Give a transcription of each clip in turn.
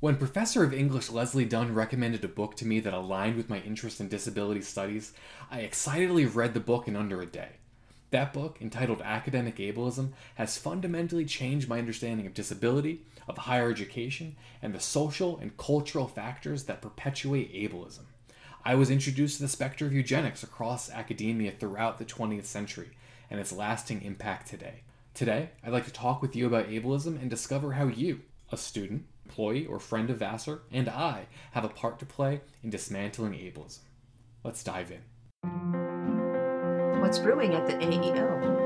When Professor of English Leslie Dunn recommended a book to me that aligned with my interest in disability studies, I excitedly read the book in under a day. That book, entitled Academic Ableism, has fundamentally changed my understanding of disability, of higher education, and the social and cultural factors that perpetuate ableism. I was introduced to the specter of eugenics across academia throughout the 20th century and its lasting impact today. Today, I'd like to talk with you about ableism and discover how you, a student, employee, or friend of Vassar, and I have a part to play in dismantling ableism. Let's dive in. What's brewing at the AEO?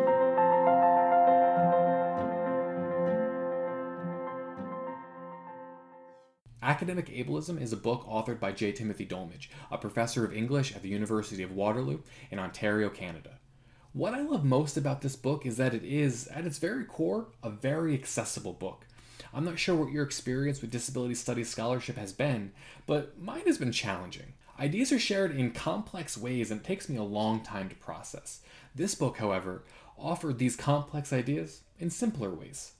Academic Ableism is a book authored by J. Timothy Dolmage, a professor of English at the University of Waterloo in Ontario, Canada. What I love most about this book is that it is, at its very core, a very accessible book. I'm not sure what your experience with disability studies scholarship has been, but mine has been challenging. Ideas are shared in complex ways and it takes me a long time to process. This book, however, offered these complex ideas in simpler ways.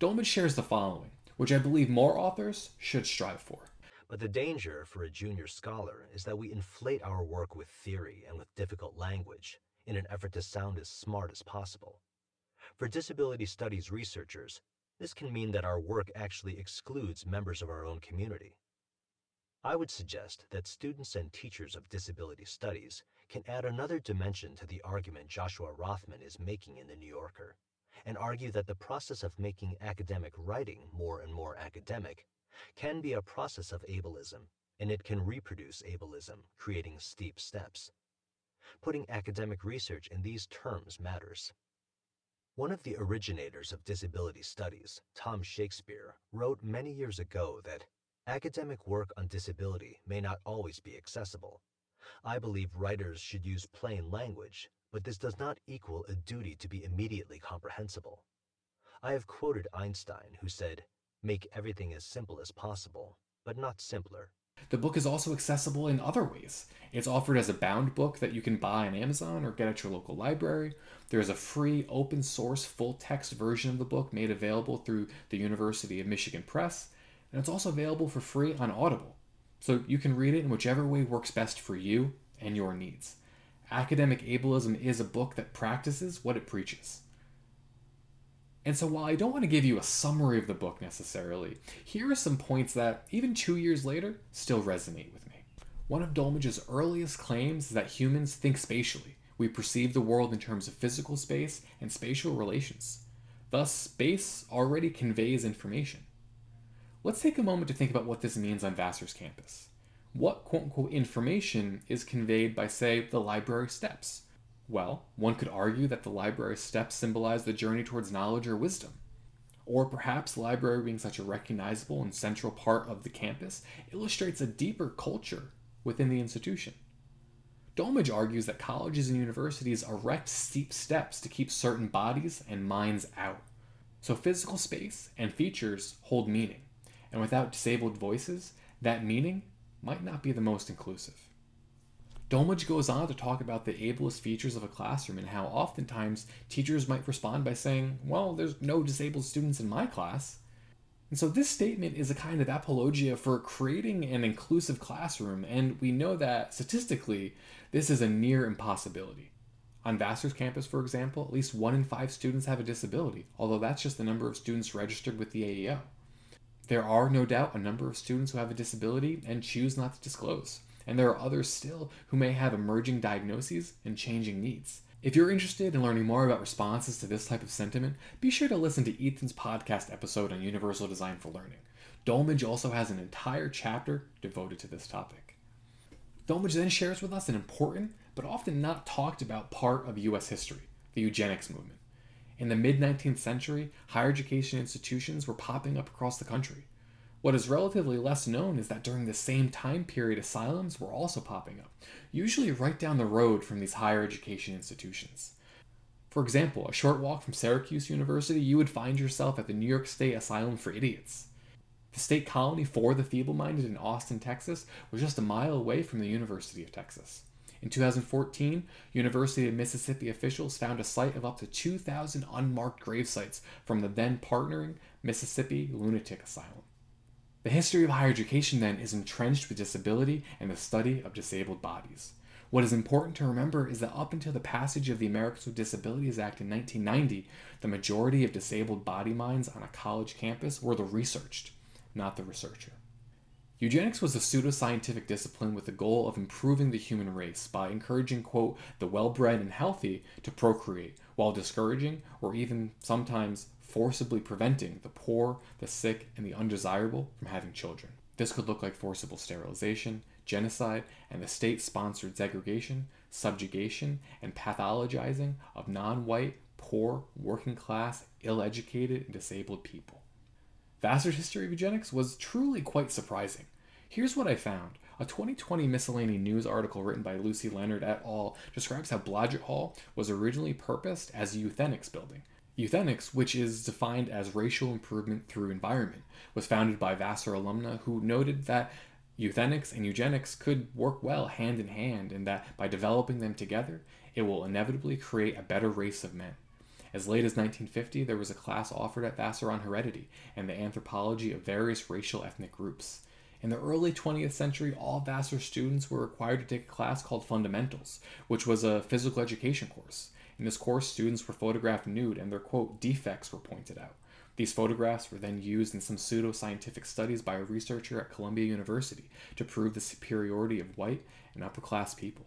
Dolmage shares the following, which I believe more authors should strive for. But the danger for a junior scholar is that we inflate our work with theory and with difficult language in an effort to sound as smart as possible. For disability studies researchers, this can mean that our work actually excludes members of our own community. I would suggest that students and teachers of disability studies can add another dimension to the argument Joshua Rothman is making in The New Yorker, and argue that the process of making academic writing more and more academic can be a process of ableism, and it can reproduce ableism, creating steep steps. Putting academic research in these terms matters. One of the originators of disability studies, Tom Shakespeare, wrote many years ago that Academic work on disability may not always be accessible. I believe writers should use plain language, but this does not equal a duty to be immediately comprehensible. I have quoted Einstein, who said, Make everything as simple as possible, but not simpler. The book is also accessible in other ways. It's offered as a bound book that you can buy on Amazon or get at your local library. There's a free open source full text version of the book made available through the University of Michigan Press and it's also available for free on Audible. So you can read it in whichever way works best for you and your needs. Academic Ableism is a book that practices what it preaches. And so, while I don't want to give you a summary of the book necessarily, here are some points that, even two years later, still resonate with me. One of Dolmage's earliest claims is that humans think spatially. We perceive the world in terms of physical space and spatial relations. Thus, space already conveys information. Let's take a moment to think about what this means on Vassar's campus. What quote unquote information is conveyed by, say, the library steps? Well, one could argue that the library steps symbolize the journey towards knowledge or wisdom. Or perhaps the library being such a recognizable and central part of the campus illustrates a deeper culture within the institution. Dolmage argues that colleges and universities erect steep steps to keep certain bodies and minds out. So physical space and features hold meaning and without disabled voices, that meaning might not be the most inclusive. Dolmage goes on to talk about the ableist features of a classroom and how oftentimes teachers might respond by saying, Well, there's no disabled students in my class. And so this statement is a kind of apologia for creating an inclusive classroom, and we know that statistically, this is a near impossibility. On Vassar's campus, for example, at least one in five students have a disability, although that's just the number of students registered with the AEO. There are no doubt a number of students who have a disability and choose not to disclose, and there are others still who may have emerging diagnoses and changing needs. If you're interested in learning more about responses to this type of sentiment, be sure to listen to Ethan's podcast episode on Universal Design for Learning. Dolmage also has an entire chapter devoted to this topic. Dolmage then shares with us an important, but often not talked about part of US history the eugenics movement. In the mid 19th century, higher education institutions were popping up across the country. What is relatively less known is that during the same time period, asylums were also popping up, usually right down the road from these higher education institutions. For example, a short walk from Syracuse University, you would find yourself at the New York State Asylum for Idiots. The state colony for the feeble minded in Austin, Texas, was just a mile away from the University of Texas. In 2014, University of Mississippi officials found a site of up to 2,000 unmarked grave sites from the then partnering Mississippi Lunatic Asylum. The history of higher education, then, is entrenched with disability and the study of disabled bodies. What is important to remember is that up until the passage of the Americans with Disabilities Act in 1990, the majority of disabled body minds on a college campus were the researched, not the researcher. Eugenics was a pseudoscientific discipline with the goal of improving the human race by encouraging, quote, the well bred and healthy to procreate, while discouraging or even sometimes forcibly preventing the poor, the sick, and the undesirable from having children. This could look like forcible sterilization, genocide, and the state sponsored segregation, subjugation, and pathologizing of non white, poor, working class, ill educated, and disabled people. Vassar's history of eugenics was truly quite surprising. Here's what I found. A 2020 miscellany news article written by Lucy Leonard et al. describes how Blodgett Hall was originally purposed as a euthenics building, Euthenics, which is defined as racial improvement through environment, was founded by Vassar alumna who noted that euthenics and eugenics could work well hand in hand and that by developing them together, it will inevitably create a better race of men. As late as 1950, there was a class offered at Vassar on heredity and the anthropology of various racial ethnic groups. In the early 20th century, all Vassar students were required to take a class called Fundamentals, which was a physical education course. In this course, students were photographed nude and their quote defects were pointed out. These photographs were then used in some pseudo-scientific studies by a researcher at Columbia University to prove the superiority of white and upper class people.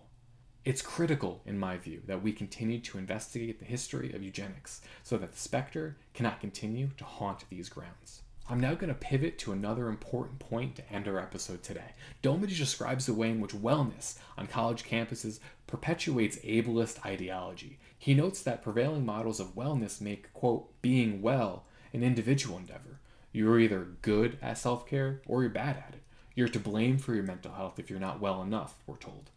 It's critical, in my view, that we continue to investigate the history of eugenics so that the specter cannot continue to haunt these grounds. I'm now going to pivot to another important point to end our episode today. Dolmage describes the way in which wellness on college campuses perpetuates ableist ideology. He notes that prevailing models of wellness make, quote, being well an individual endeavor. You're either good at self care or you're bad at it. You're to blame for your mental health if you're not well enough, we're told.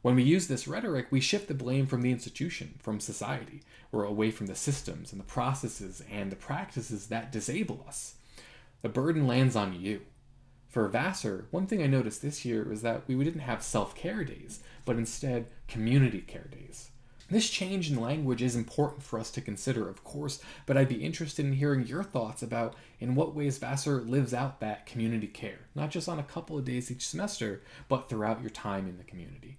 When we use this rhetoric, we shift the blame from the institution, from society, or away from the systems and the processes and the practices that disable us the burden lands on you. For Vassar, one thing I noticed this year was that we didn't have self care days, but instead community care days. This change in language is important for us to consider, of course, but I'd be interested in hearing your thoughts about in what ways Vassar lives out that community care, not just on a couple of days each semester, but throughout your time in the community.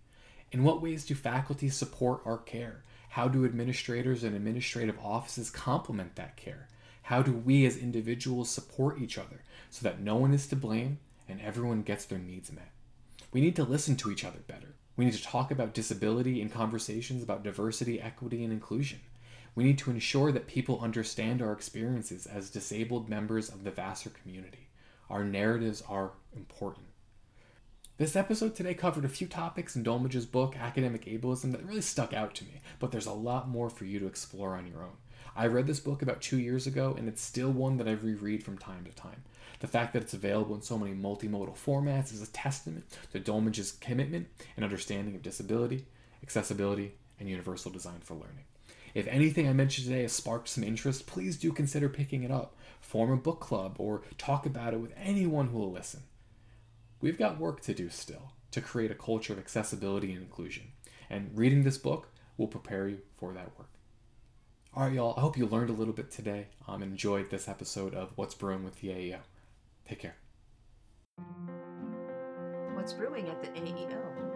In what ways do faculty support our care? How do administrators and administrative offices complement that care? How do we as individuals support each other so that no one is to blame and everyone gets their needs met? We need to listen to each other better. We need to talk about disability in conversations about diversity, equity, and inclusion. We need to ensure that people understand our experiences as disabled members of the Vassar community. Our narratives are important. This episode today covered a few topics in Dolmage's book, Academic Ableism, that really stuck out to me, but there's a lot more for you to explore on your own. I read this book about two years ago, and it's still one that I reread from time to time. The fact that it's available in so many multimodal formats is a testament to Dolmage's commitment and understanding of disability, accessibility, and universal design for learning. If anything I mentioned today has sparked some interest, please do consider picking it up, form a book club, or talk about it with anyone who will listen. We've got work to do still to create a culture of accessibility and inclusion, and reading this book will prepare you for that work. All right, y'all. I hope you learned a little bit today. Um, enjoyed this episode of What's Brewing with the AEO. Take care. What's brewing at the AEO?